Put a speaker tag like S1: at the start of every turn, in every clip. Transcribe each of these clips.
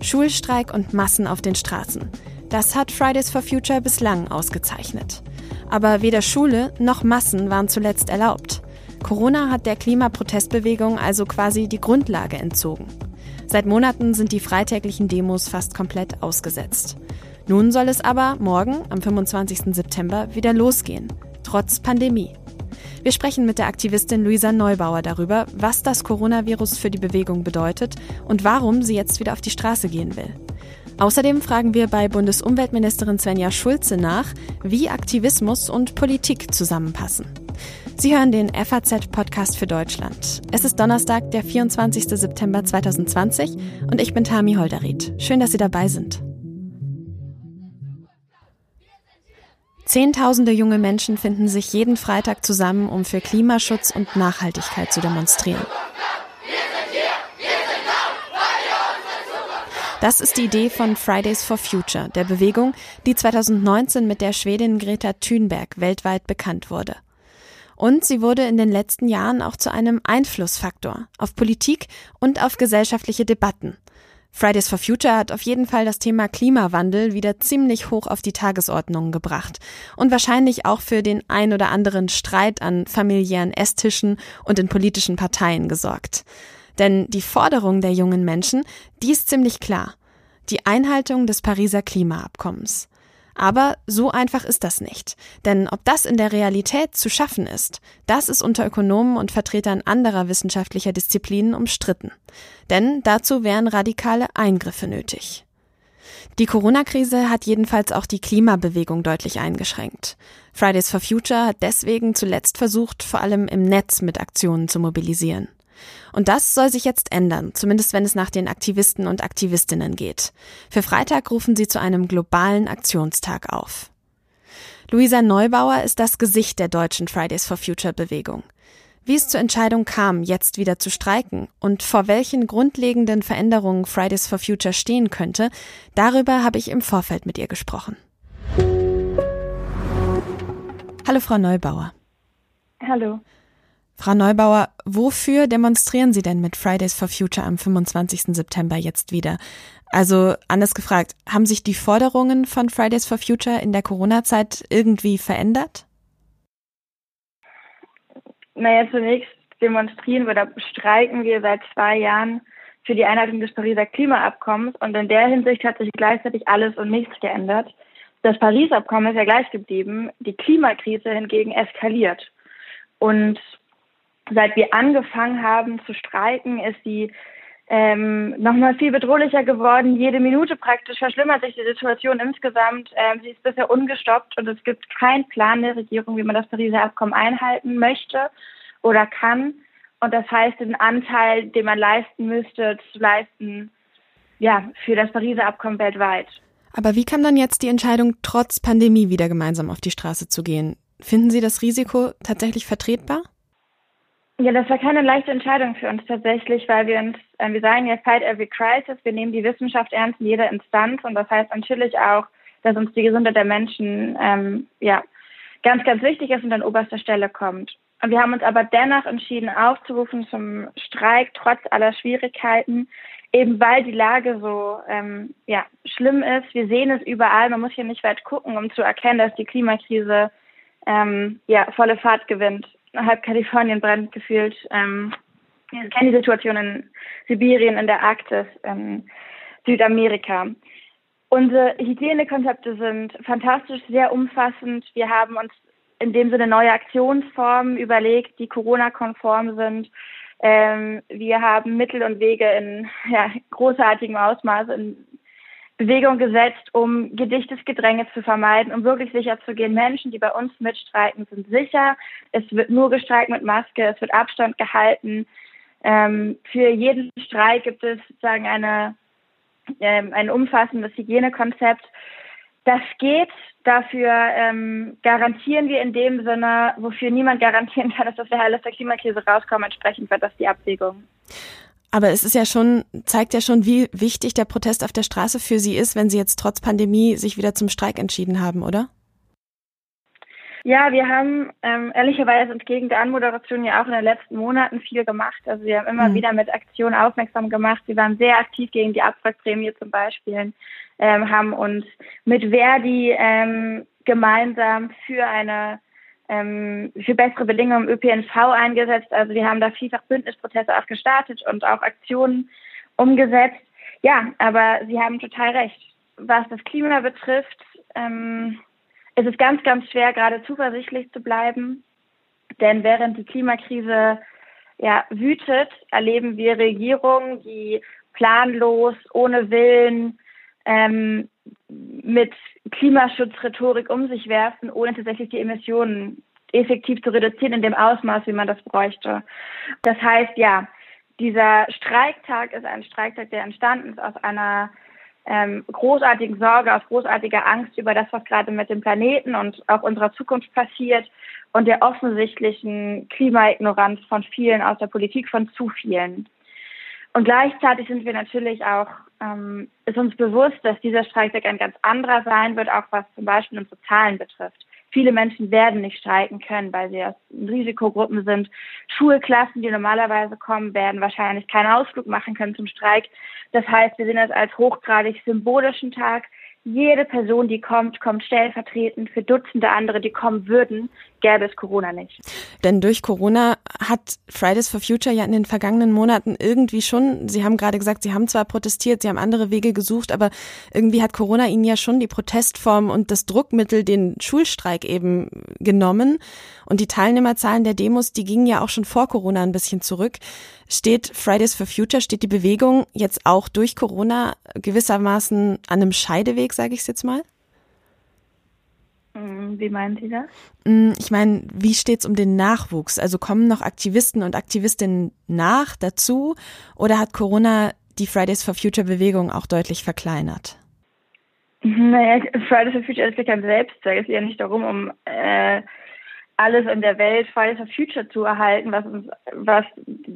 S1: Schulstreik und Massen auf den Straßen. Das hat Fridays for Future bislang ausgezeichnet. Aber weder Schule noch Massen waren zuletzt erlaubt. Corona hat der Klimaprotestbewegung also quasi die Grundlage entzogen. Seit Monaten sind die freitäglichen Demos fast komplett ausgesetzt. Nun soll es aber morgen, am 25. September, wieder losgehen, trotz Pandemie. Wir sprechen mit der Aktivistin Luisa Neubauer darüber, was das Coronavirus für die Bewegung bedeutet und warum sie jetzt wieder auf die Straße gehen will. Außerdem fragen wir bei Bundesumweltministerin Svenja Schulze nach, wie Aktivismus und Politik zusammenpassen. Sie hören den FAZ-Podcast für Deutschland. Es ist Donnerstag, der 24. September 2020 und ich bin Tami Holderried. Schön, dass Sie dabei sind. Zehntausende junge Menschen finden sich jeden Freitag zusammen, um für Klimaschutz und Nachhaltigkeit zu demonstrieren. Das ist die Idee von Fridays for Future, der Bewegung, die 2019 mit der Schwedin Greta Thunberg weltweit bekannt wurde. Und sie wurde in den letzten Jahren auch zu einem Einflussfaktor auf Politik und auf gesellschaftliche Debatten. Fridays for Future hat auf jeden Fall das Thema Klimawandel wieder ziemlich hoch auf die Tagesordnung gebracht und wahrscheinlich auch für den ein oder anderen Streit an familiären Esstischen und in politischen Parteien gesorgt. Denn die Forderung der jungen Menschen, die ist ziemlich klar. Die Einhaltung des Pariser Klimaabkommens. Aber so einfach ist das nicht. Denn ob das in der Realität zu schaffen ist, das ist unter Ökonomen und Vertretern anderer wissenschaftlicher Disziplinen umstritten. Denn dazu wären radikale Eingriffe nötig. Die Corona-Krise hat jedenfalls auch die Klimabewegung deutlich eingeschränkt. Fridays for Future hat deswegen zuletzt versucht, vor allem im Netz mit Aktionen zu mobilisieren. Und das soll sich jetzt ändern, zumindest wenn es nach den Aktivisten und Aktivistinnen geht. Für Freitag rufen sie zu einem globalen Aktionstag auf. Luisa Neubauer ist das Gesicht der deutschen Fridays for Future Bewegung. Wie es zur Entscheidung kam, jetzt wieder zu streiken und vor welchen grundlegenden Veränderungen Fridays for Future stehen könnte, darüber habe ich im Vorfeld mit ihr gesprochen. Hallo, Frau Neubauer.
S2: Hallo.
S1: Frau Neubauer, wofür demonstrieren Sie denn mit Fridays for Future am 25. September jetzt wieder? Also anders gefragt, haben sich die Forderungen von Fridays for Future in der Corona-Zeit irgendwie verändert?
S2: Naja, zunächst demonstrieren oder streiken wir seit zwei Jahren für die Einhaltung des Pariser Klimaabkommens und in der Hinsicht hat sich gleichzeitig alles und nichts geändert. Das Pariser Abkommen ist ja gleich geblieben, die Klimakrise hingegen eskaliert. Und seit wir angefangen haben zu streiken, ist sie ähm, nochmal viel bedrohlicher geworden. Jede Minute praktisch verschlimmert sich die Situation insgesamt. Ähm, sie ist bisher ungestoppt und es gibt keinen Plan der Regierung, wie man das Pariser Abkommen einhalten möchte oder kann. Und das heißt, den Anteil, den man leisten müsste, zu leisten, ja, für das Pariser Abkommen weltweit.
S1: Aber wie kam dann jetzt die Entscheidung, trotz Pandemie wieder gemeinsam auf die Straße zu gehen? Finden Sie das Risiko tatsächlich vertretbar?
S2: Ja, das war keine leichte Entscheidung für uns tatsächlich, weil wir uns, äh, wir sagen ja Fight Every Crisis, wir nehmen die Wissenschaft ernst in jeder Instanz und das heißt natürlich auch, dass uns die Gesundheit der Menschen ähm, ja ganz, ganz wichtig ist und an oberster Stelle kommt. Und wir haben uns aber dennoch entschieden, aufzurufen zum Streik, trotz aller Schwierigkeiten, eben weil die Lage so ähm, ja, schlimm ist. Wir sehen es überall, man muss hier nicht weit gucken, um zu erkennen, dass die Klimakrise ähm, ja, volle Fahrt gewinnt halb Kalifornien brennt gefühlt. Ähm, wir kennen die Situation in Sibirien, in der Arktis, in Südamerika. Unsere Hygienekonzepte sind fantastisch, sehr umfassend. Wir haben uns in dem Sinne neue Aktionsformen überlegt, die Corona-konform sind. Ähm, wir haben Mittel und Wege in ja, großartigem Ausmaß in Bewegung gesetzt, um gedichtes Gedränge zu vermeiden, um wirklich sicher zu gehen, Menschen, die bei uns mitstreiken, sind sicher. Es wird nur gestreikt mit Maske, es wird Abstand gehalten. Ähm, für jeden Streik gibt es sozusagen eine, ähm, ein umfassendes Hygienekonzept. Das geht. Dafür ähm, garantieren wir in dem Sinne, wofür niemand garantieren kann, dass wir heil aus der Klimakrise rauskommen. Entsprechend wird das die Abwägung.
S1: Aber es ist ja schon, zeigt ja schon, wie wichtig der Protest auf der Straße für Sie ist, wenn Sie jetzt trotz Pandemie sich wieder zum Streik entschieden haben, oder?
S2: Ja, wir haben ähm, ehrlicherweise entgegen der Anmoderation ja auch in den letzten Monaten viel gemacht. Also wir haben immer mhm. wieder mit Aktionen aufmerksam gemacht. Wir waren sehr aktiv gegen die Abwrackprämie zum Beispiel, ähm, haben uns mit Verdi ähm, gemeinsam für eine ähm, für bessere Bedingungen im ÖPNV eingesetzt. Also wir haben da vielfach Bündnisprozesse auch gestartet und auch Aktionen umgesetzt. Ja, aber Sie haben total recht. Was das Klima betrifft, ähm, es ist ganz, ganz schwer, gerade zuversichtlich zu bleiben. Denn während die Klimakrise ja, wütet, erleben wir Regierungen, die planlos, ohne Willen, ähm, mit Klimaschutzrhetorik um sich werfen, ohne tatsächlich die Emissionen effektiv zu reduzieren in dem Ausmaß, wie man das bräuchte. Das heißt, ja, dieser Streiktag ist ein Streiktag, der entstanden ist aus einer ähm, großartigen Sorge, aus großartiger Angst über das, was gerade mit dem Planeten und auch unserer Zukunft passiert und der offensichtlichen Klimaignoranz von vielen aus der Politik, von zu vielen. Und gleichzeitig sind wir natürlich auch, ähm, ist uns bewusst, dass dieser Streiktag ein ganz anderer sein wird, auch was zum Beispiel unsere Zahlen betrifft. Viele Menschen werden nicht streiken können, weil sie aus Risikogruppen sind. Schulklassen, die normalerweise kommen, werden wahrscheinlich keinen Ausflug machen können zum Streik. Das heißt, wir sehen das als hochgradig symbolischen Tag, jede Person, die kommt, kommt stellvertretend für Dutzende andere, die kommen würden, gäbe es Corona nicht.
S1: Denn durch Corona hat Fridays for Future ja in den vergangenen Monaten irgendwie schon, Sie haben gerade gesagt, Sie haben zwar protestiert, Sie haben andere Wege gesucht, aber irgendwie hat Corona Ihnen ja schon die Protestform und das Druckmittel, den Schulstreik eben genommen. Und die Teilnehmerzahlen der Demos, die gingen ja auch schon vor Corona ein bisschen zurück. Steht Fridays for Future, steht die Bewegung jetzt auch durch Corona gewissermaßen an einem Scheideweg, sage ich es jetzt mal?
S2: Mm, wie meinen Sie das?
S1: Mm, ich meine, wie steht es um den Nachwuchs? Also kommen noch Aktivisten und Aktivistinnen nach dazu oder hat Corona die Fridays for Future Bewegung auch deutlich verkleinert?
S2: Naja, Fridays for Future ist ja kein Selbstzweck. Es geht ja nicht darum, um äh, alles in der Welt Fridays for Future zu erhalten, was uns, was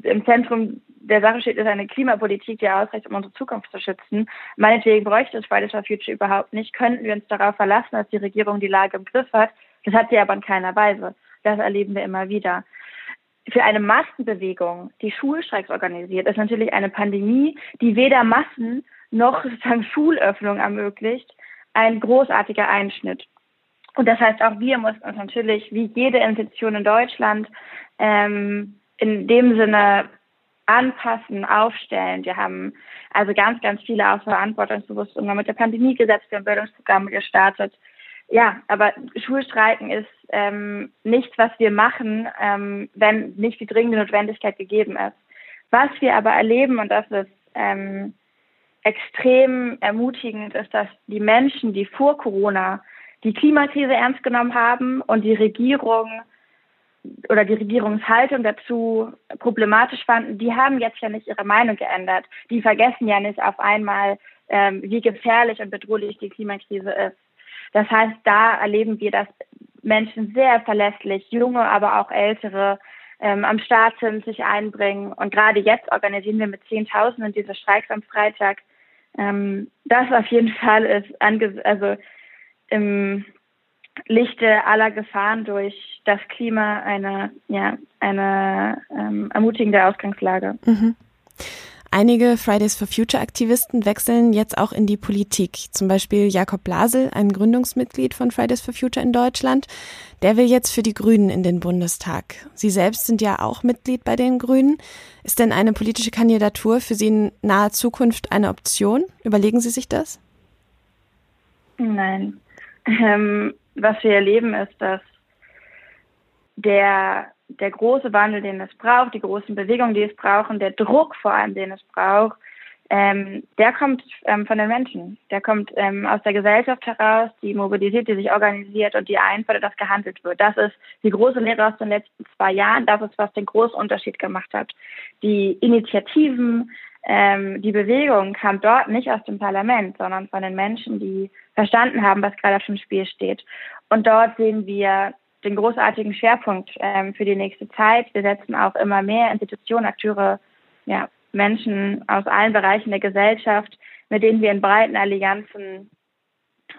S2: im Zentrum der Sache steht, ist eine Klimapolitik, die ausreicht, um unsere Zukunft zu schützen. Meinetwegen bräuchte es Fridays for Future überhaupt nicht. Könnten wir uns darauf verlassen, dass die Regierung die Lage im Griff hat? Das hat sie aber in keiner Weise. Das erleben wir immer wieder. Für eine Massenbewegung, die Schulstreiks organisiert, ist natürlich eine Pandemie, die weder Massen noch sozusagen Schulöffnung ermöglicht, ein großartiger Einschnitt. Und das heißt, auch wir mussten uns natürlich, wie jede Institution in Deutschland, ähm, in dem Sinne anpassen, aufstellen. Wir haben also ganz, ganz viele auch verantwortungsbewusst Umgang mit der Pandemie gesetzt, wir haben Bildungsprogramme gestartet. Ja, aber Schulstreiken ist ähm, nichts, was wir machen, ähm, wenn nicht die dringende Notwendigkeit gegeben ist. Was wir aber erleben, und das ist ähm, extrem ermutigend, ist, dass die Menschen, die vor Corona die Klimakrise ernst genommen haben und die Regierung oder die Regierungshaltung dazu problematisch fanden, die haben jetzt ja nicht ihre Meinung geändert. Die vergessen ja nicht auf einmal, ähm, wie gefährlich und bedrohlich die Klimakrise ist. Das heißt, da erleben wir, dass Menschen sehr verlässlich, junge, aber auch ältere, ähm, am Start sind, sich einbringen. Und gerade jetzt organisieren wir mit Zehntausenden diese Streiks am Freitag. Ähm, das auf jeden Fall ist, also im Lichte aller Gefahren durch das Klima eine, ja, eine ähm, ermutigende Ausgangslage. Mhm.
S1: Einige Fridays for Future Aktivisten wechseln jetzt auch in die Politik. Zum Beispiel Jakob Blasel, ein Gründungsmitglied von Fridays for Future in Deutschland. Der will jetzt für die Grünen in den Bundestag. Sie selbst sind ja auch Mitglied bei den Grünen. Ist denn eine politische Kandidatur für Sie in naher Zukunft eine Option? Überlegen Sie sich das?
S2: Nein. Ähm, was wir erleben, ist, dass der, der große Wandel, den es braucht, die großen Bewegungen, die es brauchen, der Druck vor allem, den es braucht, ähm, der kommt ähm, von den Menschen. Der kommt ähm, aus der Gesellschaft heraus, die mobilisiert, die sich organisiert und die einfordert, dass gehandelt wird. Das ist die große Lehre aus den letzten zwei Jahren. Das ist, was den großen Unterschied gemacht hat. Die Initiativen, ähm, die Bewegung kam dort nicht aus dem Parlament, sondern von den Menschen, die verstanden haben, was gerade auf dem Spiel steht. Und dort sehen wir den großartigen Schwerpunkt ähm, für die nächste Zeit. Wir setzen auch immer mehr Institutionen, Akteure, ja, Menschen aus allen Bereichen der Gesellschaft, mit denen wir in breiten Allianzen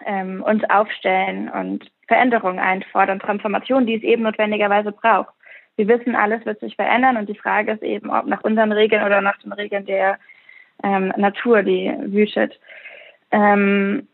S2: ähm, uns aufstellen und Veränderungen einfordern, Transformation, die es eben notwendigerweise braucht. Wir wissen, alles wird sich verändern und die Frage ist eben, ob nach unseren Regeln oder nach den Regeln der ähm, Natur, die wütet. Ähm,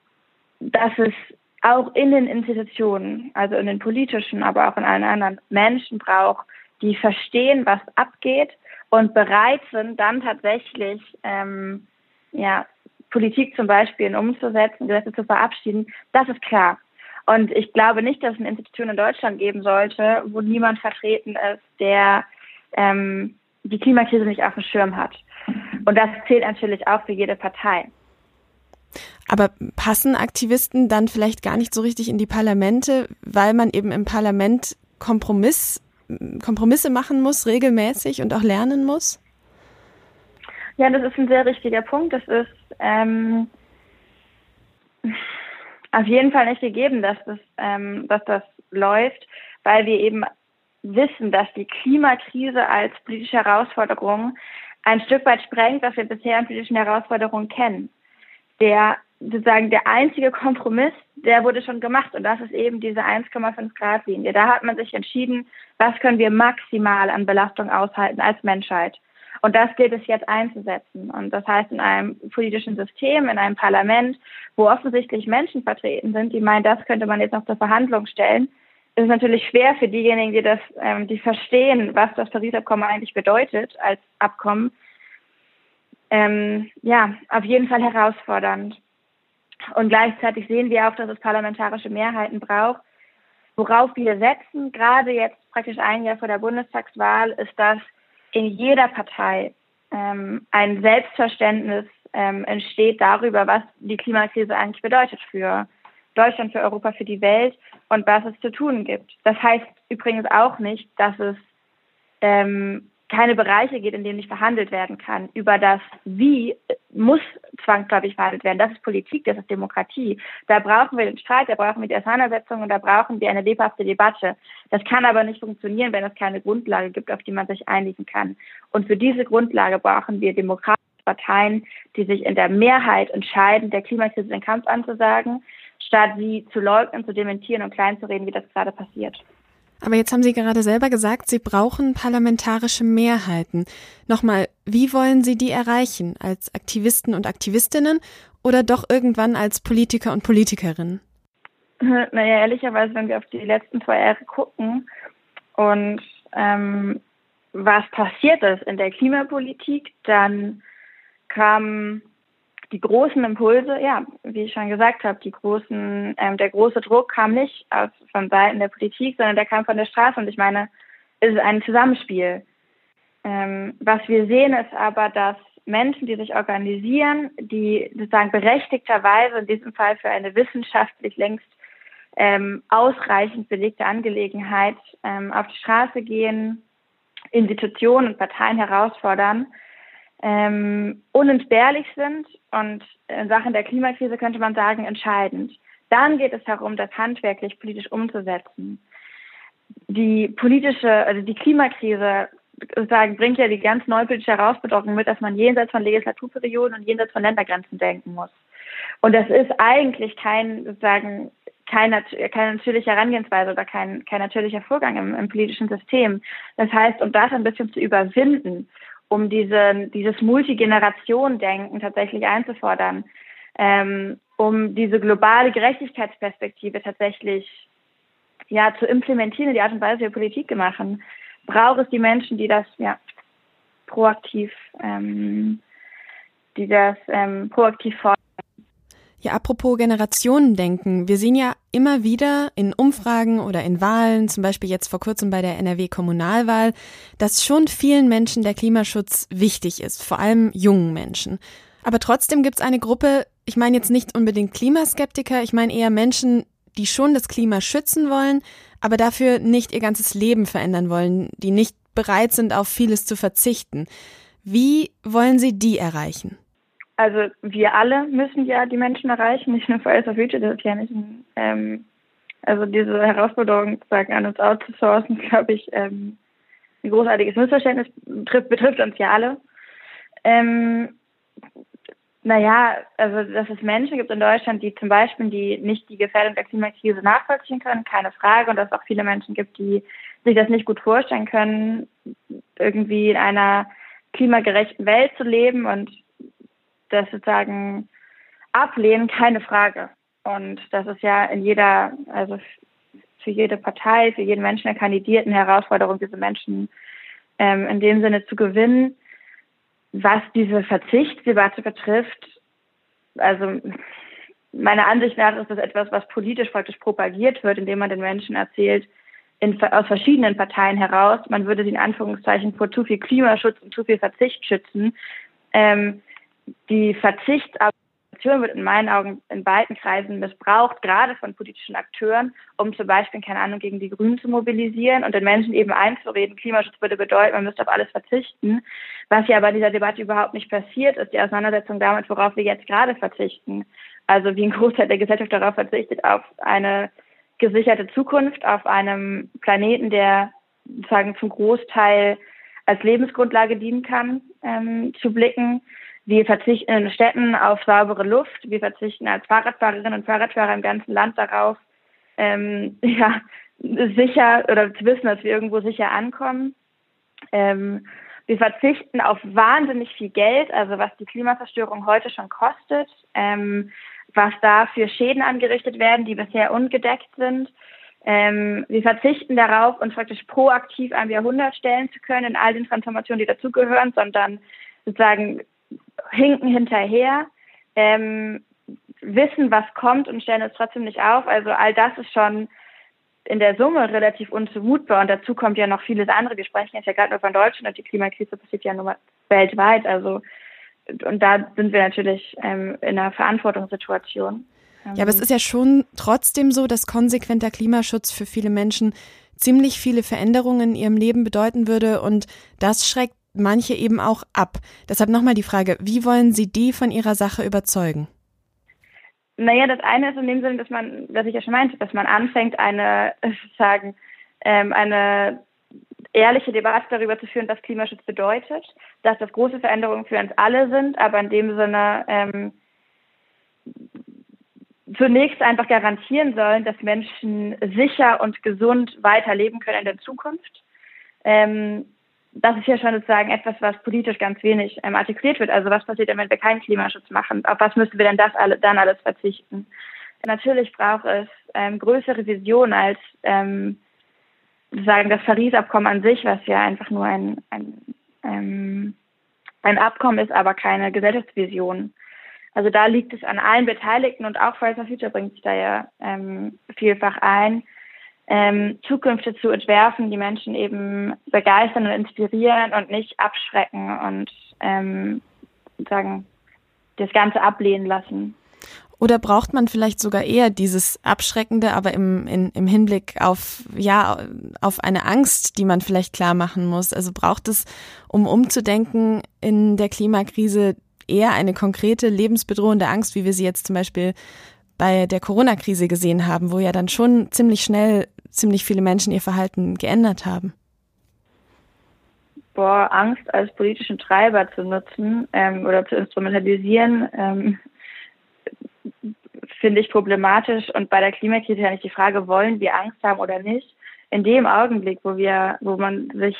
S2: dass es auch in den Institutionen, also in den politischen, aber auch in allen anderen Menschen braucht, die verstehen, was abgeht und bereit sind, dann tatsächlich ähm, ja, Politik zum Beispiel umzusetzen, Gesetze zu verabschieden, das ist klar. Und ich glaube nicht, dass es eine Institution in Deutschland geben sollte, wo niemand vertreten ist, der ähm, die Klimakrise nicht auf dem Schirm hat. Und das zählt natürlich auch für jede Partei.
S1: Aber passen Aktivisten dann vielleicht gar nicht so richtig in die Parlamente, weil man eben im Parlament Kompromiss, Kompromisse machen muss, regelmäßig und auch lernen muss?
S2: Ja, das ist ein sehr richtiger Punkt. Das ist ähm, auf jeden Fall nicht gegeben, dass das, ähm, dass das läuft, weil wir eben wissen, dass die Klimakrise als politische Herausforderung ein Stück weit sprengt, was wir bisher an politischen Herausforderungen kennen. Der sozusagen der einzige Kompromiss, der wurde schon gemacht und das ist eben diese 1,5 Grad Linie. Da hat man sich entschieden, was können wir maximal an Belastung aushalten als Menschheit. Und das gilt es jetzt einzusetzen. Und das heißt, in einem politischen System, in einem Parlament, wo offensichtlich Menschen vertreten sind, die meinen, das könnte man jetzt noch zur Verhandlung stellen, ist es natürlich schwer für diejenigen, die das, ähm, die verstehen, was das Paris-Abkommen eigentlich bedeutet als Abkommen. Ähm, ja, auf jeden Fall herausfordernd. Und gleichzeitig sehen wir auch, dass es parlamentarische Mehrheiten braucht. Worauf wir setzen, gerade jetzt praktisch ein Jahr vor der Bundestagswahl, ist, dass in jeder Partei ähm, ein Selbstverständnis ähm, entsteht darüber, was die Klimakrise eigentlich bedeutet für Deutschland, für Europa, für die Welt und was es zu tun gibt. Das heißt übrigens auch nicht, dass es ähm, keine Bereiche geht, in denen nicht verhandelt werden kann. Über das Wie muss zwangsläufig verhandelt werden. Das ist Politik, das ist Demokratie. Da brauchen wir den Streit, da brauchen wir die Auseinandersetzung und da brauchen wir eine lebhafte Debatte. Das kann aber nicht funktionieren, wenn es keine Grundlage gibt, auf die man sich einigen kann. Und für diese Grundlage brauchen wir demokratische Parteien, die sich in der Mehrheit entscheiden, der Klimakrise den Kampf anzusagen, statt sie zu leugnen, zu dementieren und kleinzureden, wie das gerade passiert.
S1: Aber jetzt haben Sie gerade selber gesagt, Sie brauchen parlamentarische Mehrheiten. Nochmal, wie wollen Sie die erreichen? Als Aktivisten und Aktivistinnen oder doch irgendwann als Politiker und Politikerinnen?
S2: Naja, ehrlicherweise, wenn wir auf die letzten zwei Jahre gucken und ähm, was passiert ist in der Klimapolitik, dann kam die großen Impulse, ja, wie ich schon gesagt habe, die großen, ähm, der große Druck kam nicht aus, von Seiten der Politik, sondern der kam von der Straße. Und ich meine, es ist ein Zusammenspiel. Ähm, was wir sehen, ist aber, dass Menschen, die sich organisieren, die sozusagen berechtigterweise in diesem Fall für eine wissenschaftlich längst ähm, ausreichend belegte Angelegenheit ähm, auf die Straße gehen, Institutionen und Parteien herausfordern, ähm, unentbehrlich sind und in Sachen der Klimakrise könnte man sagen entscheidend. Dann geht es darum, das handwerklich politisch umzusetzen. Die politische, also die Klimakrise sagen, bringt ja die ganz neue politische Herausforderung mit, dass man jenseits von Legislaturperioden und jenseits von Ländergrenzen denken muss. Und das ist eigentlich kein, sozusagen, keine, keine natürliche Herangehensweise oder kein, kein natürlicher Vorgang im, im politischen System. Das heißt, um das ein bisschen zu überwinden um diese, dieses Multigeneration-Denken tatsächlich einzufordern, ähm, um diese globale Gerechtigkeitsperspektive tatsächlich ja, zu implementieren in die Art und Weise, wie wir Politik machen, braucht es die Menschen, die das ja, proaktiv, ähm, die das ähm, proaktiv fordern.
S1: Ja, apropos Generationendenken. Wir sehen ja immer wieder in Umfragen oder in Wahlen, zum Beispiel jetzt vor kurzem bei der NRW-Kommunalwahl, dass schon vielen Menschen der Klimaschutz wichtig ist, vor allem jungen Menschen. Aber trotzdem gibt es eine Gruppe, ich meine jetzt nicht unbedingt Klimaskeptiker, ich meine eher Menschen, die schon das Klima schützen wollen, aber dafür nicht ihr ganzes Leben verändern wollen, die nicht bereit sind, auf vieles zu verzichten. Wie wollen Sie die erreichen?
S2: Also wir alle müssen ja die Menschen erreichen, nicht nur Fridays for Future, das ist ja nicht ein, ähm, also diese Herausforderung sozusagen an uns outzusourcen, glaube ich, ähm, ein großartiges Missverständnis betrifft, betrifft uns ja alle. Ähm, Naja, also dass es Menschen gibt in Deutschland, die zum Beispiel die nicht die Gefährdung der Klimakrise nachvollziehen können, keine Frage. Und dass es auch viele Menschen gibt, die sich das nicht gut vorstellen können, irgendwie in einer klimagerechten Welt zu leben und das sozusagen ablehnen, keine Frage. Und das ist ja in jeder, also für jede Partei, für jeden Menschen, der kandidiert, eine Herausforderung, diese Menschen ähm, in dem Sinne zu gewinnen. Was diese Verzichtsdebatte betrifft, also meiner Ansicht nach ist das etwas, was politisch praktisch propagiert wird, indem man den Menschen erzählt, in, aus verschiedenen Parteien heraus, man würde sie in Anführungszeichen vor zu viel Klimaschutz und zu viel Verzicht schützen. Ähm, die Verzichtsargumentation wird in meinen Augen in beiden Kreisen missbraucht, gerade von politischen Akteuren, um zum Beispiel, keine Ahnung, gegen die Grünen zu mobilisieren und den Menschen eben einzureden, Klimaschutz würde bedeuten, man müsste auf alles verzichten. Was ja bei dieser Debatte überhaupt nicht passiert, ist die Auseinandersetzung damit, worauf wir jetzt gerade verzichten. Also wie ein Großteil der Gesellschaft darauf verzichtet, auf eine gesicherte Zukunft, auf einem Planeten, der sozusagen zum Großteil als Lebensgrundlage dienen kann, ähm, zu blicken. Wir verzichten in Städten auf saubere Luft. Wir verzichten als Fahrradfahrerinnen und Fahrradfahrer im ganzen Land darauf, ähm, ja, sicher oder zu wissen, dass wir irgendwo sicher ankommen. Ähm, wir verzichten auf wahnsinnig viel Geld, also was die Klimazerstörung heute schon kostet, ähm, was da für Schäden angerichtet werden, die bisher ungedeckt sind. Ähm, wir verzichten darauf, uns praktisch proaktiv einem Jahrhundert stellen zu können in all den Transformationen, die dazugehören, sondern sozusagen hinken hinterher, ähm, wissen, was kommt und stellen es trotzdem nicht auf. Also all das ist schon in der Summe relativ unzumutbar und dazu kommt ja noch vieles andere. Wir sprechen jetzt ja gerade nur von Deutschland und die Klimakrise passiert ja nur weltweit. Also und da sind wir natürlich ähm, in einer Verantwortungssituation.
S1: Ja, aber es ist ja schon trotzdem so, dass konsequenter Klimaschutz für viele Menschen ziemlich viele Veränderungen in ihrem Leben bedeuten würde und das schreckt manche eben auch ab. Deshalb nochmal die Frage, wie wollen Sie die von Ihrer Sache überzeugen?
S2: Naja, das eine ist in dem Sinne, dass man, was ich ja schon meinte, dass man anfängt, eine, sozusagen, ähm, eine ehrliche Debatte darüber zu führen, was Klimaschutz bedeutet, dass das große Veränderungen für uns alle sind, aber in dem Sinne ähm, zunächst einfach garantieren sollen, dass Menschen sicher und gesund weiterleben können in der Zukunft. Ähm, das ist ja schon sozusagen etwas, was politisch ganz wenig ähm, artikuliert wird. Also was passiert denn, wenn wir keinen Klimaschutz machen? Auf was müssen wir denn das alle, dann alles verzichten? Natürlich braucht es ähm, größere Visionen als ähm, sagen das Paris-Abkommen an sich, was ja einfach nur ein, ein, ähm, ein Abkommen ist, aber keine Gesellschaftsvision. Also da liegt es an allen Beteiligten und auch Fridays for Future bringt sich da ja ähm, vielfach ein, ähm, Zukünfte zu entwerfen, die Menschen eben begeistern und inspirieren und nicht abschrecken und ähm, sagen, das Ganze ablehnen lassen.
S1: Oder braucht man vielleicht sogar eher dieses Abschreckende, aber im, in, im Hinblick auf, ja, auf eine Angst, die man vielleicht klar machen muss? Also braucht es, um umzudenken in der Klimakrise, eher eine konkrete lebensbedrohende Angst, wie wir sie jetzt zum Beispiel bei der Corona-Krise gesehen haben, wo ja dann schon ziemlich schnell ziemlich viele Menschen ihr Verhalten geändert haben?
S2: Boah, Angst als politischen Treiber zu nutzen ähm, oder zu instrumentalisieren, ähm, finde ich problematisch. Und bei der Klimakrise ja nicht die Frage, wollen wir Angst haben oder nicht. In dem Augenblick, wo wir, wo man sich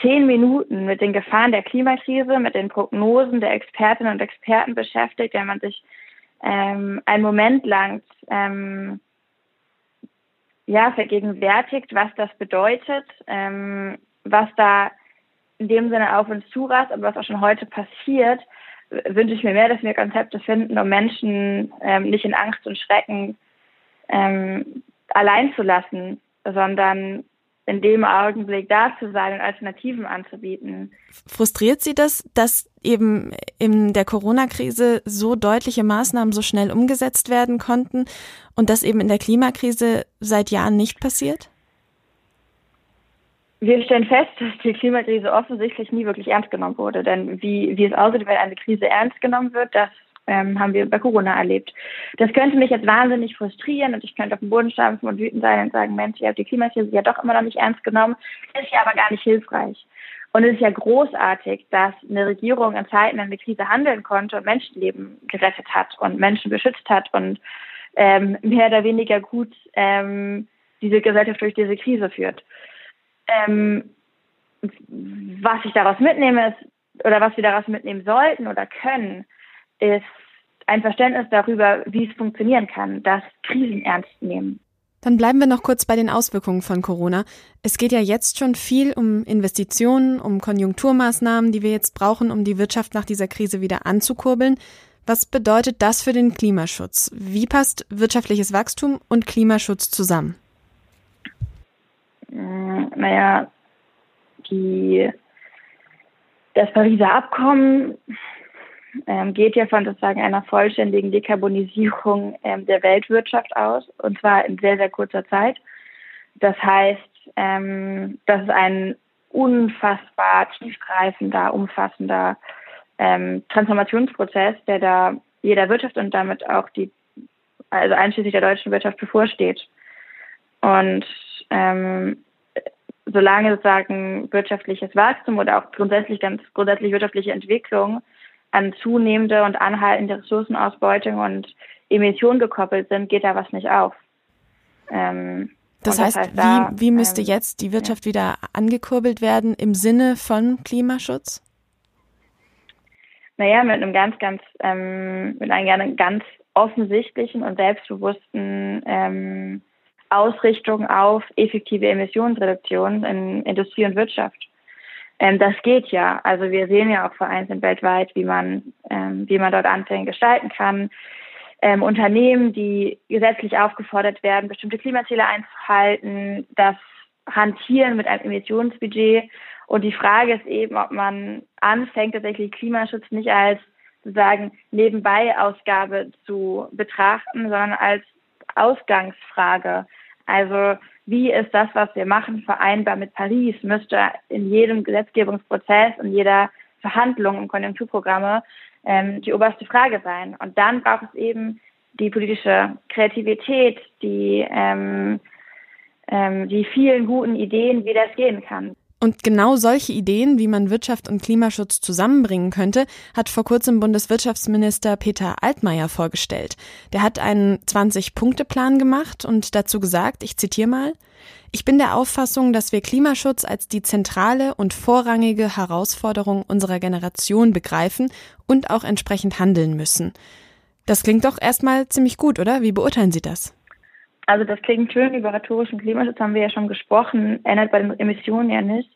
S2: zehn Minuten mit den Gefahren der Klimakrise, mit den Prognosen der Expertinnen und Experten beschäftigt, wenn man sich ähm, einen Moment lang ähm, ja, vergegenwärtigt, was das bedeutet, ähm, was da in dem Sinne auf uns zurast, aber was auch schon heute passiert, wünsche ich mir mehr, dass wir Konzepte finden, um Menschen ähm, nicht in Angst und Schrecken ähm, allein zu lassen, sondern in dem Augenblick da zu sein und Alternativen anzubieten.
S1: Frustriert Sie das, dass eben in der Corona-Krise so deutliche Maßnahmen so schnell umgesetzt werden konnten und das eben in der Klimakrise seit Jahren nicht passiert?
S2: Wir stellen fest, dass die Klimakrise offensichtlich nie wirklich ernst genommen wurde. Denn wie, wie es aussieht, wenn eine Krise ernst genommen wird, das ähm, haben wir bei Corona erlebt. Das könnte mich jetzt wahnsinnig frustrieren und ich könnte auf den Boden stampfen und wütend sein und sagen, Mensch, ihr habt die Klimakrise ja doch immer noch nicht ernst genommen. Ist ja aber gar nicht hilfreich. Und es ist ja großartig, dass eine Regierung in Zeiten einer Krise handeln konnte und Menschenleben gerettet hat und Menschen beschützt hat und ähm, mehr oder weniger gut ähm, diese Gesellschaft durch diese Krise führt. Ähm, was ich daraus mitnehme, ist, oder was wir daraus mitnehmen sollten oder können, ist ein Verständnis darüber, wie es funktionieren kann, dass Krisen ernst nehmen.
S1: Dann bleiben wir noch kurz bei den Auswirkungen von Corona. Es geht ja jetzt schon viel um Investitionen, um Konjunkturmaßnahmen, die wir jetzt brauchen, um die Wirtschaft nach dieser Krise wieder anzukurbeln. Was bedeutet das für den Klimaschutz? Wie passt wirtschaftliches Wachstum und Klimaschutz zusammen?
S2: Hm, naja, die, das Pariser Abkommen ähm, geht ja von sozusagen einer vollständigen Dekarbonisierung ähm, der Weltwirtschaft aus, und zwar in sehr, sehr kurzer Zeit. Das heißt, ähm, das ist ein unfassbar tiefgreifender, umfassender ähm, Transformationsprozess, der da jeder Wirtschaft und damit auch die, also einschließlich der deutschen Wirtschaft bevorsteht. Und ähm, solange sozusagen wirtschaftliches Wachstum oder auch grundsätzlich ganz grundsätzlich wirtschaftliche Entwicklung an zunehmende und anhaltende Ressourcenausbeutung und Emissionen gekoppelt sind, geht da was nicht auf.
S1: Ähm, das, heißt, das heißt, da, wie, wie müsste ähm, jetzt die Wirtschaft ja. wieder angekurbelt werden im Sinne von Klimaschutz?
S2: Naja, mit einem ganz, ganz, ähm, mit einer ganz offensichtlichen und selbstbewussten ähm, Ausrichtung auf effektive Emissionsreduktion in Industrie und Wirtschaft. Ähm, das geht ja. Also wir sehen ja auch vereinzelt weltweit, wie man, ähm, wie man dort Anträge gestalten kann. Ähm, Unternehmen, die gesetzlich aufgefordert werden, bestimmte Klimaziele einzuhalten, das Hantieren mit einem Emissionsbudget. Und die Frage ist eben, ob man anfängt, tatsächlich Klimaschutz nicht als sozusagen Nebenbei-Ausgabe zu betrachten, sondern als Ausgangsfrage. Also wie ist das, was wir machen, vereinbar mit Paris, müsste in jedem Gesetzgebungsprozess und jeder Verhandlung im Konjunkturprogramme ähm, die oberste Frage sein. Und dann braucht es eben die politische Kreativität, die, ähm, ähm, die vielen guten Ideen, wie das gehen kann.
S1: Und genau solche Ideen, wie man Wirtschaft und Klimaschutz zusammenbringen könnte, hat vor kurzem Bundeswirtschaftsminister Peter Altmaier vorgestellt. Der hat einen 20-Punkte-Plan gemacht und dazu gesagt, ich zitiere mal, ich bin der Auffassung, dass wir Klimaschutz als die zentrale und vorrangige Herausforderung unserer Generation begreifen und auch entsprechend handeln müssen. Das klingt doch erstmal ziemlich gut, oder? Wie beurteilen Sie das?
S2: Also das klingt schön, über rhetorischen Klimaschutz haben wir ja schon gesprochen, ändert bei den Emissionen ja nicht.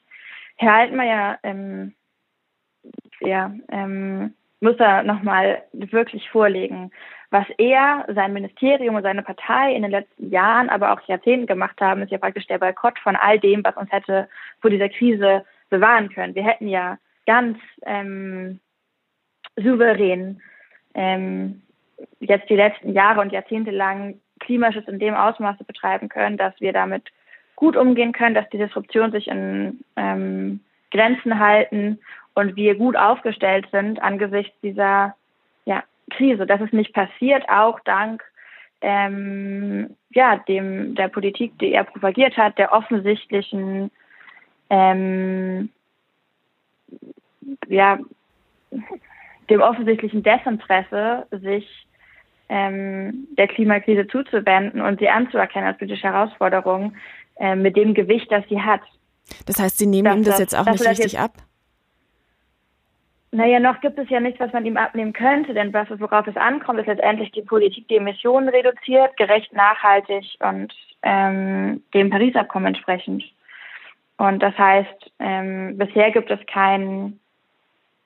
S2: Herr Altmaier, ähm, ja, ähm, muss er nochmal wirklich vorlegen, was er, sein Ministerium und seine Partei in den letzten Jahren, aber auch Jahrzehnten gemacht haben, ist ja praktisch der Boykott von all dem, was uns hätte vor dieser Krise bewahren können. Wir hätten ja ganz ähm, souverän ähm, jetzt die letzten Jahre und Jahrzehnte lang Klimaschutz in dem Ausmaße betreiben können, dass wir damit gut umgehen können, dass die Disruption sich in ähm, Grenzen halten und wir gut aufgestellt sind angesichts dieser ja, Krise. Das ist nicht passiert, auch dank ähm, ja, dem, der Politik, die er propagiert hat, der offensichtlichen ähm, ja, dem offensichtlichen Desinteresse, sich ähm, der Klimakrise zuzuwenden und sie anzuerkennen als politische Herausforderung äh, mit dem Gewicht, das sie hat.
S1: Das heißt, Sie nehmen dass, ihm das, jetzt auch nicht richtig jetzt, ab?
S2: Naja, noch gibt es ja nichts, was man ihm abnehmen könnte, denn was, worauf es ankommt, ist letztendlich die Politik, die Emissionen reduziert, gerecht, nachhaltig und ähm, dem Paris-Abkommen entsprechend. Und das heißt, ähm, bisher gibt es keinen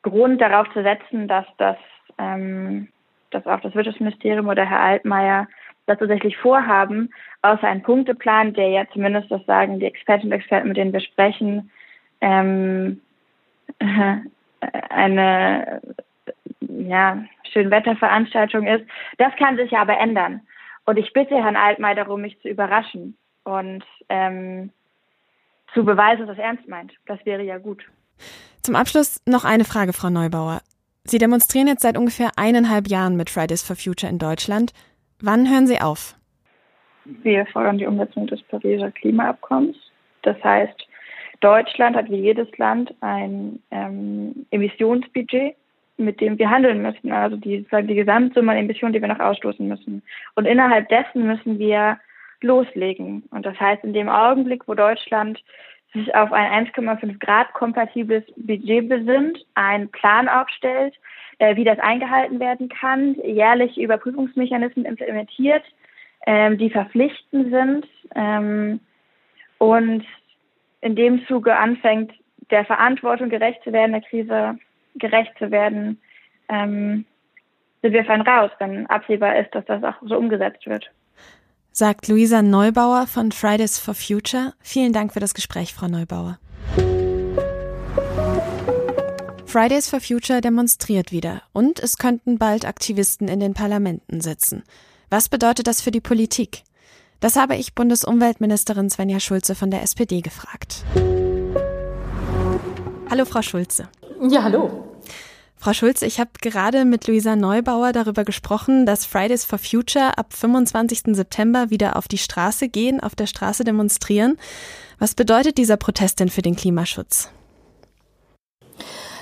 S2: Grund darauf zu setzen, dass das ähm, dass auch das Wirtschaftsministerium oder Herr Altmaier das tatsächlich vorhaben, außer ein Punkteplan, der ja zumindest, das sagen die Expertinnen und Experten, mit denen wir sprechen, ähm, eine ja, Schönwetterveranstaltung ist. Das kann sich ja aber ändern. Und ich bitte Herrn Altmaier darum, mich zu überraschen und ähm, zu beweisen, dass er ernst meint. Das wäre ja gut.
S1: Zum Abschluss noch eine Frage, Frau Neubauer. Sie demonstrieren jetzt seit ungefähr eineinhalb Jahren mit Fridays for Future in Deutschland. Wann hören Sie auf?
S2: Wir fordern die Umsetzung des Pariser Klimaabkommens. Das heißt, Deutschland hat wie jedes Land ein ähm, Emissionsbudget, mit dem wir handeln müssen, also die, die Gesamtsumme an Emissionen, die wir noch ausstoßen müssen. Und innerhalb dessen müssen wir loslegen. Und das heißt, in dem Augenblick, wo Deutschland sich auf ein 1,5 Grad kompatibles Budget besinnt, einen Plan aufstellt, äh, wie das eingehalten werden kann, jährlich Überprüfungsmechanismen implementiert, ähm, die verpflichtend sind ähm, und in dem Zuge anfängt, der Verantwortung gerecht zu werden, der Krise gerecht zu werden, ähm, sind wir fein raus, wenn absehbar ist, dass das auch so umgesetzt wird.
S1: Sagt Luisa Neubauer von Fridays for Future. Vielen Dank für das Gespräch, Frau Neubauer. Fridays for Future demonstriert wieder und es könnten bald Aktivisten in den Parlamenten sitzen. Was bedeutet das für die Politik? Das habe ich Bundesumweltministerin Svenja Schulze von der SPD gefragt. Hallo, Frau Schulze.
S3: Ja, hallo.
S1: Frau Schulze, ich habe gerade mit Luisa Neubauer darüber gesprochen, dass Fridays for Future ab 25. September wieder auf die Straße gehen, auf der Straße demonstrieren. Was bedeutet dieser Protest denn für den Klimaschutz?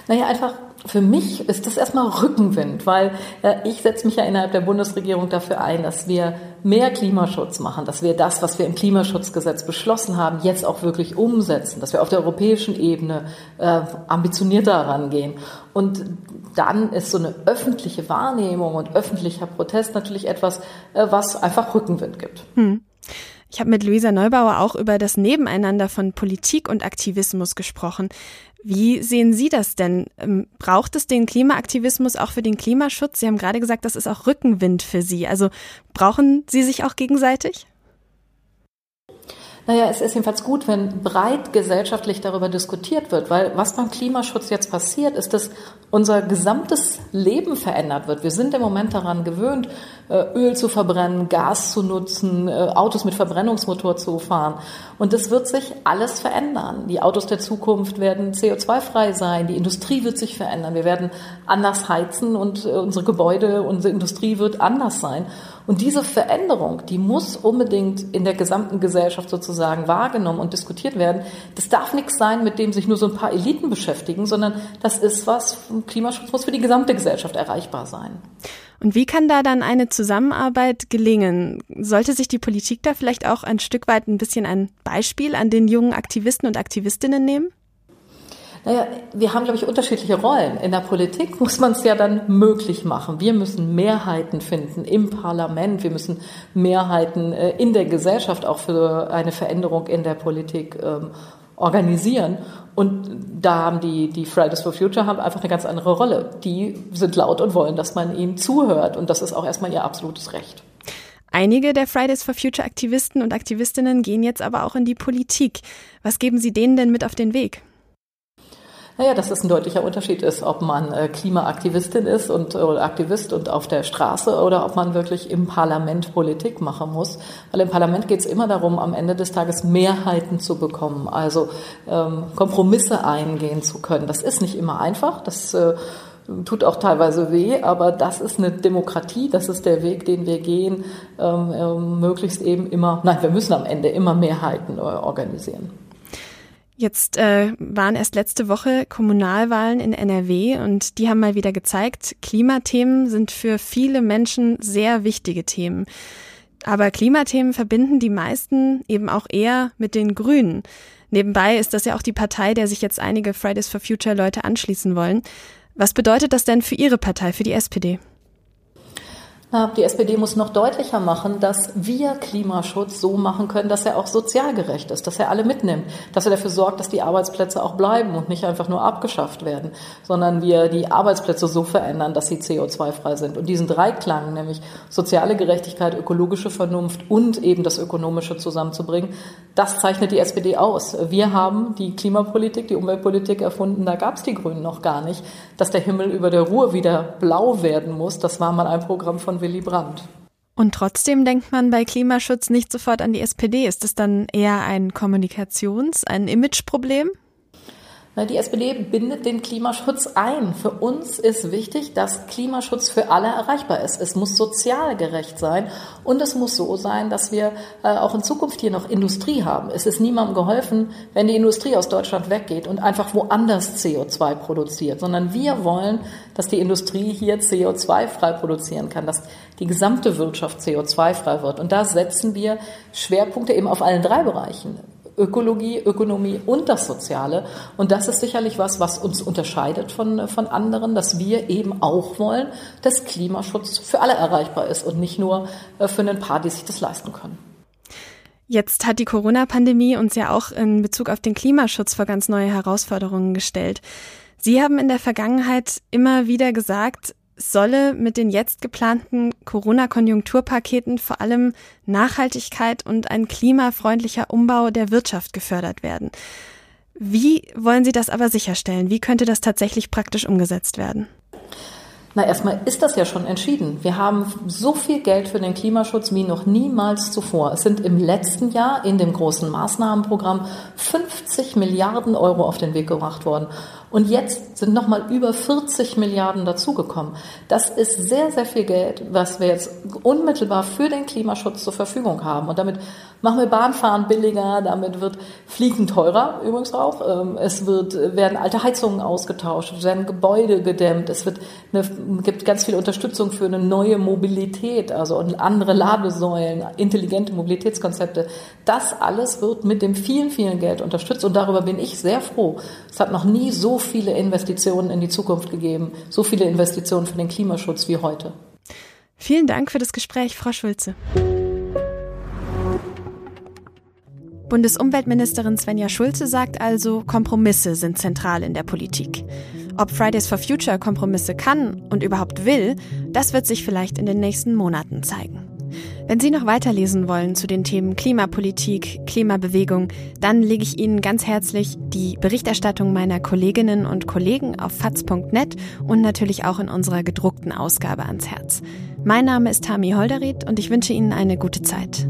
S3: Naja, einfach für mich ist das erstmal Rückenwind, weil äh, ich setze mich ja innerhalb der Bundesregierung dafür ein, dass wir mehr Klimaschutz machen, dass wir das, was wir im Klimaschutzgesetz beschlossen haben, jetzt auch wirklich umsetzen, dass wir auf der europäischen Ebene äh, ambitionierter rangehen. Und dann ist so eine öffentliche Wahrnehmung und öffentlicher Protest natürlich etwas, äh, was einfach Rückenwind gibt. Hm.
S1: Ich habe mit Luisa Neubauer auch über das Nebeneinander von Politik und Aktivismus gesprochen. Wie sehen Sie das denn? Ähm, braucht es den Klimaaktivismus auch für den Klimaschutz? Sie haben gerade gesagt, das ist auch Rückenwind für Sie. Also brauchen Sie sich auch gegenseitig?
S3: Naja, es ist jedenfalls gut, wenn breit gesellschaftlich darüber diskutiert wird, weil was beim Klimaschutz jetzt passiert, ist, dass unser gesamtes Leben verändert wird. Wir sind im Moment daran gewöhnt, Öl zu verbrennen, Gas zu nutzen, äh, Autos mit Verbrennungsmotor zu fahren. Und das wird sich alles verändern. Die Autos der Zukunft werden CO2-frei sein, die Industrie wird sich verändern, wir werden anders heizen und äh, unsere Gebäude, unsere Industrie wird anders sein. Und diese Veränderung, die muss unbedingt in der gesamten Gesellschaft sozusagen wahrgenommen und diskutiert werden. Das darf nichts sein, mit dem sich nur so ein paar Eliten beschäftigen, sondern das ist was, Klimaschutz muss für die gesamte Gesellschaft erreichbar sein.
S1: Und wie kann da dann eine Zusammenarbeit gelingen? Sollte sich die Politik da vielleicht auch ein Stück weit ein bisschen ein Beispiel an den jungen Aktivisten und Aktivistinnen nehmen?
S3: Naja, wir haben, glaube ich, unterschiedliche Rollen. In der Politik muss man es ja dann möglich machen. Wir müssen Mehrheiten finden im Parlament. Wir müssen Mehrheiten äh, in der Gesellschaft auch für eine Veränderung in der Politik ähm, organisieren. Und da haben die, die Fridays for Future haben einfach eine ganz andere Rolle. Die sind laut und wollen, dass man ihnen zuhört. Und das ist auch erstmal ihr absolutes Recht.
S1: Einige der Fridays for Future Aktivisten und Aktivistinnen gehen jetzt aber auch in die Politik. Was geben Sie denen denn mit auf den Weg?
S3: Naja, dass es ein deutlicher Unterschied ist, ob man äh, Klimaaktivistin ist und oder Aktivist und auf der Straße oder ob man wirklich im Parlament Politik machen muss. Weil im Parlament geht es immer darum, am Ende des Tages Mehrheiten zu bekommen, also ähm, Kompromisse eingehen zu können. Das ist nicht immer einfach. Das äh, tut auch teilweise weh, aber das ist eine Demokratie, das ist der Weg, den wir gehen, ähm, ähm, möglichst eben immer, nein, wir müssen am Ende immer Mehrheiten äh, organisieren.
S1: Jetzt äh, waren erst letzte Woche Kommunalwahlen in NRW und die haben mal wieder gezeigt, Klimathemen sind für viele Menschen sehr wichtige Themen. Aber Klimathemen verbinden die meisten eben auch eher mit den Grünen. Nebenbei ist das ja auch die Partei, der sich jetzt einige Fridays for Future Leute anschließen wollen. Was bedeutet das denn für Ihre Partei, für die SPD?
S3: Die SPD muss noch deutlicher machen, dass wir Klimaschutz so machen können, dass er auch sozial gerecht ist, dass er alle mitnimmt, dass er dafür sorgt, dass die Arbeitsplätze auch bleiben und nicht einfach nur abgeschafft werden, sondern wir die Arbeitsplätze so verändern, dass sie CO2-frei sind. Und diesen Dreiklang, nämlich soziale Gerechtigkeit, ökologische Vernunft und eben das Ökonomische zusammenzubringen, das zeichnet die SPD aus. Wir haben die Klimapolitik, die Umweltpolitik erfunden, da gab es die Grünen noch gar nicht. Dass der Himmel über der Ruhr wieder blau werden muss, das war mal ein Programm von Willy Brandt.
S1: Und trotzdem denkt man bei Klimaschutz nicht sofort an die SPD. Ist das dann eher ein Kommunikations-, ein Imageproblem?
S3: Die SPD bindet den Klimaschutz ein. Für uns ist wichtig, dass Klimaschutz für alle erreichbar ist. Es muss sozial gerecht sein und es muss so sein, dass wir äh, auch in Zukunft hier noch Industrie haben. Es ist niemandem geholfen, wenn die Industrie aus Deutschland weggeht und einfach woanders CO2 produziert, sondern wir wollen, dass die Industrie hier CO2-frei produzieren kann, dass die gesamte Wirtschaft CO2-frei wird. Und da setzen wir Schwerpunkte eben auf allen drei Bereichen. Ökologie, Ökonomie und das Soziale. Und das ist sicherlich was, was uns unterscheidet von, von anderen, dass wir eben auch wollen, dass Klimaschutz für alle erreichbar ist und nicht nur äh, für ein paar, die sich das leisten können.
S1: Jetzt hat die Corona-Pandemie uns ja auch in Bezug auf den Klimaschutz vor ganz neue Herausforderungen gestellt. Sie haben in der Vergangenheit immer wieder gesagt, solle mit den jetzt geplanten Corona-Konjunkturpaketen vor allem Nachhaltigkeit und ein klimafreundlicher Umbau der Wirtschaft gefördert werden. Wie wollen Sie das aber sicherstellen? Wie könnte das tatsächlich praktisch umgesetzt werden?
S3: Na, erstmal ist das ja schon entschieden. Wir haben so viel Geld für den Klimaschutz wie noch niemals zuvor. Es sind im letzten Jahr in dem großen Maßnahmenprogramm 50 Milliarden Euro auf den Weg gebracht worden. Und jetzt sind nochmal über 40 Milliarden dazugekommen. Das ist sehr, sehr viel Geld, was wir jetzt unmittelbar für den Klimaschutz zur Verfügung haben. Und damit machen wir Bahnfahren billiger, damit wird Fliegen teurer übrigens auch. Ähm, es wird, werden alte Heizungen ausgetauscht, es werden Gebäude gedämmt, es wird eine, gibt ganz viel Unterstützung für eine neue Mobilität, also andere Ladesäulen, intelligente Mobilitätskonzepte. Das alles wird mit dem vielen, vielen Geld unterstützt und darüber bin ich sehr froh. Es hat noch nie so viele Investitionen in die Zukunft gegeben, so viele Investitionen für den Klimaschutz wie heute.
S1: Vielen Dank für das Gespräch, Frau Schulze. Bundesumweltministerin Svenja Schulze sagt also, Kompromisse sind zentral in der Politik. Ob Fridays for Future Kompromisse kann und überhaupt will, das wird sich vielleicht in den nächsten Monaten zeigen. Wenn Sie noch weiterlesen wollen zu den Themen Klimapolitik, Klimabewegung, dann lege ich Ihnen ganz herzlich die Berichterstattung meiner Kolleginnen und Kollegen auf faz.net und natürlich auch in unserer gedruckten Ausgabe ans Herz. Mein Name ist Tami Holderried und ich wünsche Ihnen eine gute Zeit.